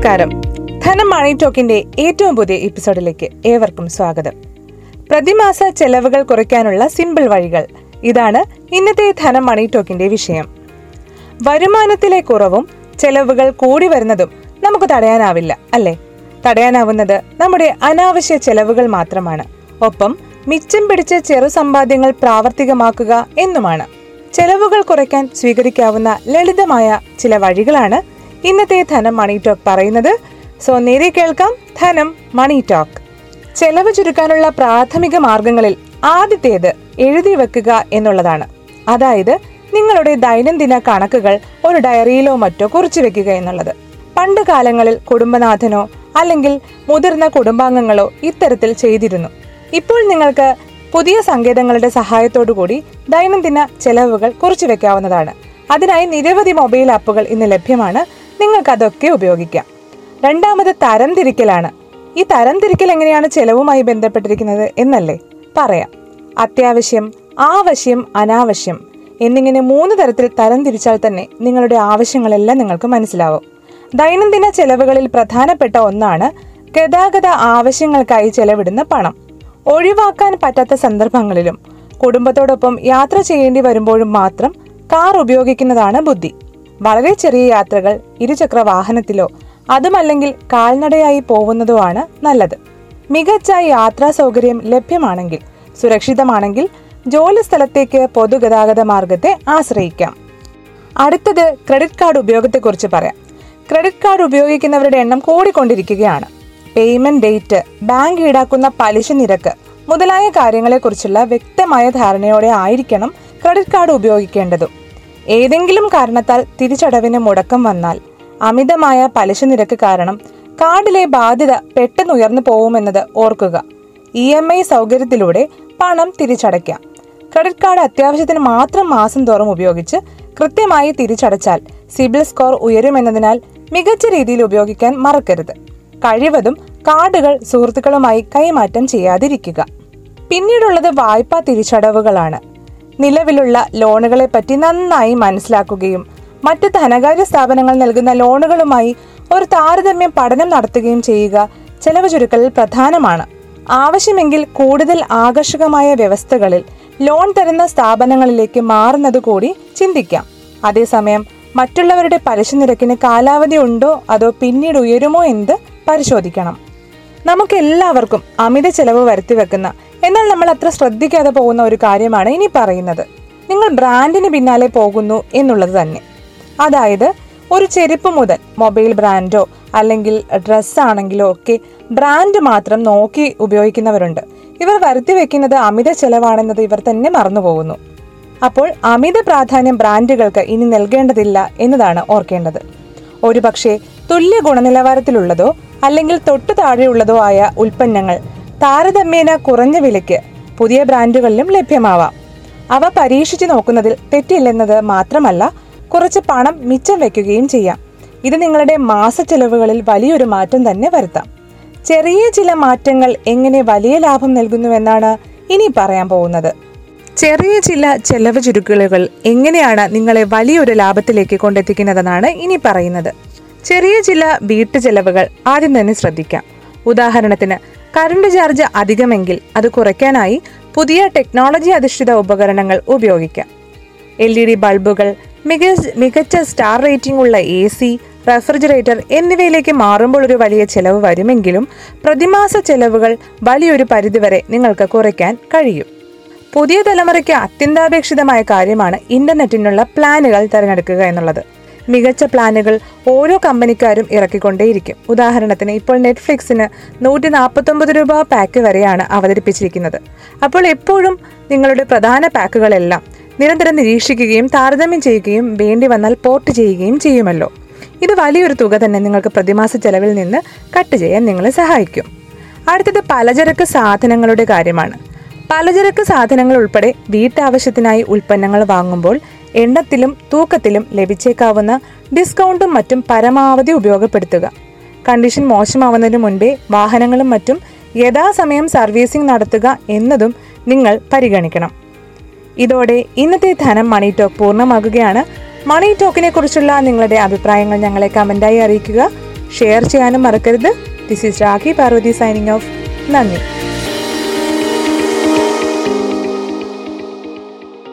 നമസ്കാരം. ധനം മണി ടോക്കിന്റെ ഏറ്റവും പുതിയ എപ്പിസോഡിലേക്ക് ഏവർക്കും സ്വാഗതം. പ്രതിമാസ ചെലവുകൾ കുറയ്ക്കാനുള്ള സിമ്പിൾ വഴികൾ. ഇതാണ് ഇന്നത്തെ ധനം മണി ടോക്കിന്റെ വിഷയം. വരുമാനത്തിലെ കുറവും ചെലവുകൾ കൂടി വരുന്നതും നമുക്ക് തടയാനാവില്ല അല്ലേ? തടയാനാവുന്നത് നമ്മുടെ അനാവശ്യ ചെലവുകൾ മാത്രമാണ്. ഒപ്പം മിച്ചം പിടിച്ച ചെറു സമ്പാദ്യങ്ങൾ പ്രാവർത്തികമാക്കുക എന്നുമാണ്. ചെലവുകൾ കുറയ്ക്കാൻ സ്വീകരിക്കാവുന്ന ലളിതമായ ചില വഴികളാണ് ഇന്നത്തെ ധനം മണി ടോക്ക് പറയുന്നത്. സോ നേരെ കേൾക്കാം ധനം മണി ടോക്ക് ചെലവ് ചുരുക്കാനുള്ള പ്രാഥമിക മാർഗങ്ങളിൽ ആദ്യത്തേത് എഴുതി വെക്കുക എന്നുള്ളതാണ്. അതായത് നിങ്ങളുടെ ദൈനംദിന കണക്കുകൾ ഒരു ഡയറിയിലോ മറ്റോ കുറിച്ചു വെക്കുക എന്നുള്ളത്. പണ്ട് കാലങ്ങളിൽ കുടുംബനാഥനോ അല്ലെങ്കിൽ മുതിർന്ന കുടുംബാംഗങ്ങളോ ഇത്തരത്തിൽ ചെയ്തിരുന്നു. ഇപ്പോൾ നിങ്ങൾക്ക് പുതിയ സങ്കേതങ്ങളുടെ സഹായത്തോടു കൂടി ദൈനംദിന ചെലവുകൾ കുറിച്ചു വെക്കാവുന്നതാണ്. അതിനായി നിരവധി മൊബൈൽ ആപ്പുകൾ ഇന്ന് ലഭ്യമാണ്. നിങ്ങൾക്ക് അതൊക്കെ ഉപയോഗിക്കാം. രണ്ടാമത് തരംതിരിക്കലാണ്. ഈ തരംതിരിക്കൽ എങ്ങനെയാണ് ചെലവുമായി ബന്ധപ്പെട്ടിരിക്കുന്നത് എന്നല്ലേ പറയാം. അത്യാവശ്യം ആവശ്യം അനാവശ്യം എന്നിങ്ങനെ മൂന്ന് തരത്തിൽ തരം തിരിച്ചാൽ തന്നെ നിങ്ങളുടെ ആവശ്യങ്ങളെല്ലാം നിങ്ങൾക്ക് മനസ്സിലാവും. ദൈനംദിന ചെലവുകളിൽ പ്രധാനപ്പെട്ട ഒന്നാണ് ഗതാഗത ആവശ്യങ്ങൾക്കായി ചെലവിടുന്ന പണം. ഒഴിവാക്കാൻ പറ്റാത്ത സന്ദർഭങ്ങളിലും കുടുംബത്തോടൊപ്പം യാത്ര ചെയ്യേണ്ടി വരുമ്പോഴും മാത്രം കാർ ഉപയോഗിക്കുന്നതാണ് ബുദ്ധി. വളരെ ചെറിയ യാത്രകൾ ഇരുചക്ര വാഹനത്തിലോ അതുമല്ലെങ്കിൽ കാൽനടയായി പോകുന്നതോ ആണ് നല്ലത്. മികച്ച യാത്രാ സൗകര്യം ലഭ്യമാണെങ്കിൽ സുരക്ഷിതമാണെങ്കിൽ ജോലി സ്ഥലത്തേക്ക് പൊതുഗതാഗത മാർഗത്തെ ആശ്രയിക്കാം. അടുത്തത് ക്രെഡിറ്റ് കാർഡ് ഉപയോഗത്തെക്കുറിച്ച് പറയാം. ക്രെഡിറ്റ് കാർഡ് ഉപയോഗിക്കുന്നവരുടെ എണ്ണം കൂടിക്കൊണ്ടിരിക്കുകയാണ്. പേയ്മെന്റ് ഡേറ്റ് ബാങ്ക് ഈടാക്കുന്ന പലിശ നിരക്ക് മുതലായ കാര്യങ്ങളെക്കുറിച്ചുള്ള വ്യക്തമായ ധാരണയോടെ ആയിരിക്കണം ക്രെഡിറ്റ് കാർഡ് ഉപയോഗിക്കേണ്ടതും. ഏതെങ്കിലും കാരണത്താൽ തിരിച്ചടവിന് മുടക്കം വന്നാൽ അമിതമായ പലിശ നിരക്ക് കാരണം കാർഡിലെ ബാധ്യത പെട്ടെന്ന് ഉയർന്നു പോകുമെന്നത് ഓർക്കുക. ഇ എം ഐ സൗകര്യത്തിലൂടെ പണം തിരിച്ചടയ്ക്കാം. ക്രെഡിറ്റ് കാർഡ് അത്യാവശ്യത്തിന് മാത്രം മാസം തോറും ഉപയോഗിച്ച് കൃത്യമായി തിരിച്ചടച്ചാൽ സിബിൽ സ്കോർ ഉയരുമെന്നതിനാൽ മികച്ച രീതിയിൽ ഉപയോഗിക്കാൻ മറക്കരുത്. കഴിവതും കാർഡുകൾ സുഹൃത്തുക്കളുമായി കൈമാറ്റം ചെയ്യാതിരിക്കുക. പിന്നീടുള്ളത് വായ്പാ തിരിച്ചടവുകളാണ്. നിലവിലുള്ള ലോണുകളെ പറ്റി നന്നായി മനസ്സിലാക്കുകയും മറ്റ് ധനകാര്യ സ്ഥാപനങ്ങൾ നൽകുന്ന ലോണുകളുമായി ഒരു താരതമ്യം പഠനം നടത്തുകയും ചെയ്യുക ചെലവ് ചുരുക്കലിൽ പ്രധാനമാണ്. ആവശ്യമെങ്കിൽ കൂടുതൽ ആകർഷകമായ വ്യവസ്ഥകളിൽ ലോൺ തരുന്ന സ്ഥാപനങ്ങളിലേക്ക് മാറുന്നത് കൂടി ചിന്തിക്കാം. അതേസമയം മറ്റുള്ളവരുടെ പലിശ നിരക്കിന് കാലാവധി ഉണ്ടോ അതോ പിന്നീട് ഉയരുമോ എന്ന് പരിശോധിക്കണം. നമുക്ക് എല്ലാവർക്കും അമിത ചെലവ് വരുത്തി വെക്കുന്ന എന്നാൽ നമ്മൾ അത്ര ശ്രദ്ധിക്കാതെ പോകുന്ന ഒരു കാര്യമാണ് ഇനി പറയുന്നത്. നിങ്ങൾ ബ്രാൻഡിന് പിന്നാലെ പോകുന്നു എന്നുള്ളത് തന്നെ. അതായത് ഒരു ചെരുപ്പ് മുതൽ മൊബൈൽ ബ്രാൻഡോ അല്ലെങ്കിൽ ഡ്രസ്സാണെങ്കിലോ ഒക്കെ ബ്രാൻഡ് മാത്രം നോക്കി ഉപയോഗിക്കുന്നവരുണ്ട്. ഇവർ വരുത്തി വെക്കുന്നത് അമിത ചെലവാണെന്നത് ഇവർ തന്നെ മറന്നുപോകുന്നു അപ്പോൾ അമിത പ്രാധാന്യം ബ്രാൻഡുകൾക്ക് ഇനി നൽകേണ്ടതില്ല എന്നതാണ് ഓർക്കേണ്ടത്. ഒരുപക്ഷെ തുല്യ ഗുണനിലവാരത്തിലുള്ളതോ അല്ലെങ്കിൽ തൊട്ടു താഴെയുള്ളതോ ആയ ഉൽപ്പന്നങ്ങൾ താരതമ്യേന കുറഞ്ഞ വിലയ്ക്ക് പുതിയ ബ്രാൻഡുകളിലും ലഭ്യമാവാം. അവ പരീക്ഷിച്ചു നോക്കുന്നതിൽ തെറ്റില്ലെന്നത് മാത്രമല്ല കുറച്ച് പണം മിച്ചം വെക്കുകയും ചെയ്യാം. ഇത് നിങ്ങളുടെ മാസ ചെലവുകളിൽ വലിയൊരു മാറ്റം തന്നെ വരുത്താം. ചെറിയ ചില മാറ്റങ്ങൾ എങ്ങനെ വലിയ ലാഭം നൽകുന്നുവെന്നാണ് ഇനി പറയാൻ പോകുന്നത്. ചെറിയ ചില ചെലവ് ചുരുക്കലുകൾ എങ്ങനെയാണ് നിങ്ങളെ വലിയൊരു ലാഭത്തിലേക്ക് കൊണ്ടെത്തിക്കുന്നതെന്നാണ് ഇനി പറയുന്നത്. ചെറിയ ചില വീട്ടു ചെലവുകൾ ആദ്യം തന്നെ ശ്രദ്ധിക്കാം. ഉദാഹരണത്തിന് കറണ്ട് ചാർജ് അധികമെങ്കിൽ അത് കുറയ്ക്കാനായി പുതിയ ടെക്നോളജി അധിഷ്ഠിത ഉപകരണങ്ങൾ ഉപയോഗിക്കാം. എൽ ഇ ഡി ബൾബുകൾ മികച്ച മികച്ച സ്റ്റാർ റേറ്റിംഗ് ഉള്ള എ സി റെഫ്രിജറേറ്റർ എന്നിവയിലേക്ക് മാറുമ്പോൾ ഒരു വലിയ ചെലവ് വരുമെങ്കിലും പ്രതിമാസ ചെലവുകൾ വലിയൊരു പരിധിവരെ നിങ്ങൾക്ക് കുറയ്ക്കാൻ കഴിയും. പുതിയ തലമുറയ്ക്ക് അത്യന്താപേക്ഷിതമായ കാര്യമാണ് ഇന്റർനെറ്റിനുള്ള പ്ലാനുകൾ തിരഞ്ഞെടുക്കുക എന്നുള്ളത്. മികച്ച പ്ലാനുകൾ ഓരോ കമ്പനിക്കാരും ഇറക്കിക്കൊണ്ടേയിരിക്കും. ഉദാഹരണത്തിന് ഇപ്പോൾ നെറ്റ്ഫ്ലിക്സിന് നൂറ്റി നാൽപ്പത്തൊമ്പത് രൂപ പാക്ക് വരെയാണ് അവതരിപ്പിച്ചിരിക്കുന്നത്. അപ്പോൾ എപ്പോഴും നിങ്ങളുടെ പ്രധാന പാക്കുകളെല്ലാം നിരന്തരം നിരീക്ഷിക്കുകയും താരതമ്യം ചെയ്യുകയും വേണ്ടി വന്നാൽ പോർട്ട് ചെയ്യുകയും ചെയ്യുമല്ലോ. ഇത് വലിയൊരു തുക തന്നെ നിങ്ങൾക്ക് പ്രതിമാസ ചെലവിൽ നിന്ന് കട്ട് ചെയ്യാൻ നിങ്ങളെ സഹായിക്കും. അടുത്തത് പലചരക്ക് സാധനങ്ങളുടെ കാര്യമാണ്. പലചരക്ക് സാധനങ്ങൾ ഉൾപ്പെടെ വീട്ടാവശ്യത്തിനായി ഉൽപ്പന്നങ്ങൾ വാങ്ങുമ്പോൾ എണ്ണത്തിലും തൂക്കത്തിലും ലഭിച്ചേക്കാവുന്ന ഡിസ്കൗണ്ടും മറ്റും പരമാവധി ഉപയോഗപ്പെടുത്തുക. കണ്ടീഷൻ മോശമാവുന്നതിന് മുൻപേ വാഹനങ്ങളും മറ്റും യഥാസമയം സർവീസിംഗ് നടത്തുക എന്നതും നിങ്ങൾ പരിഗണിക്കണം. ഇതോടെ ഇന്നത്തെ ധനം മണി ടോക്ക് പൂർണമാകുകയാണ്. മണി ടോക്കിനെ കുറിച്ചുള്ള നിങ്ങളുടെ അഭിപ്രായങ്ങൾ ഞങ്ങളെ കമന്റായി അറിയിക്കുക. ഷെയർ ചെയ്യാനും മറക്കരുത്. This is Rakhi Parvathy signing off നന്ദി.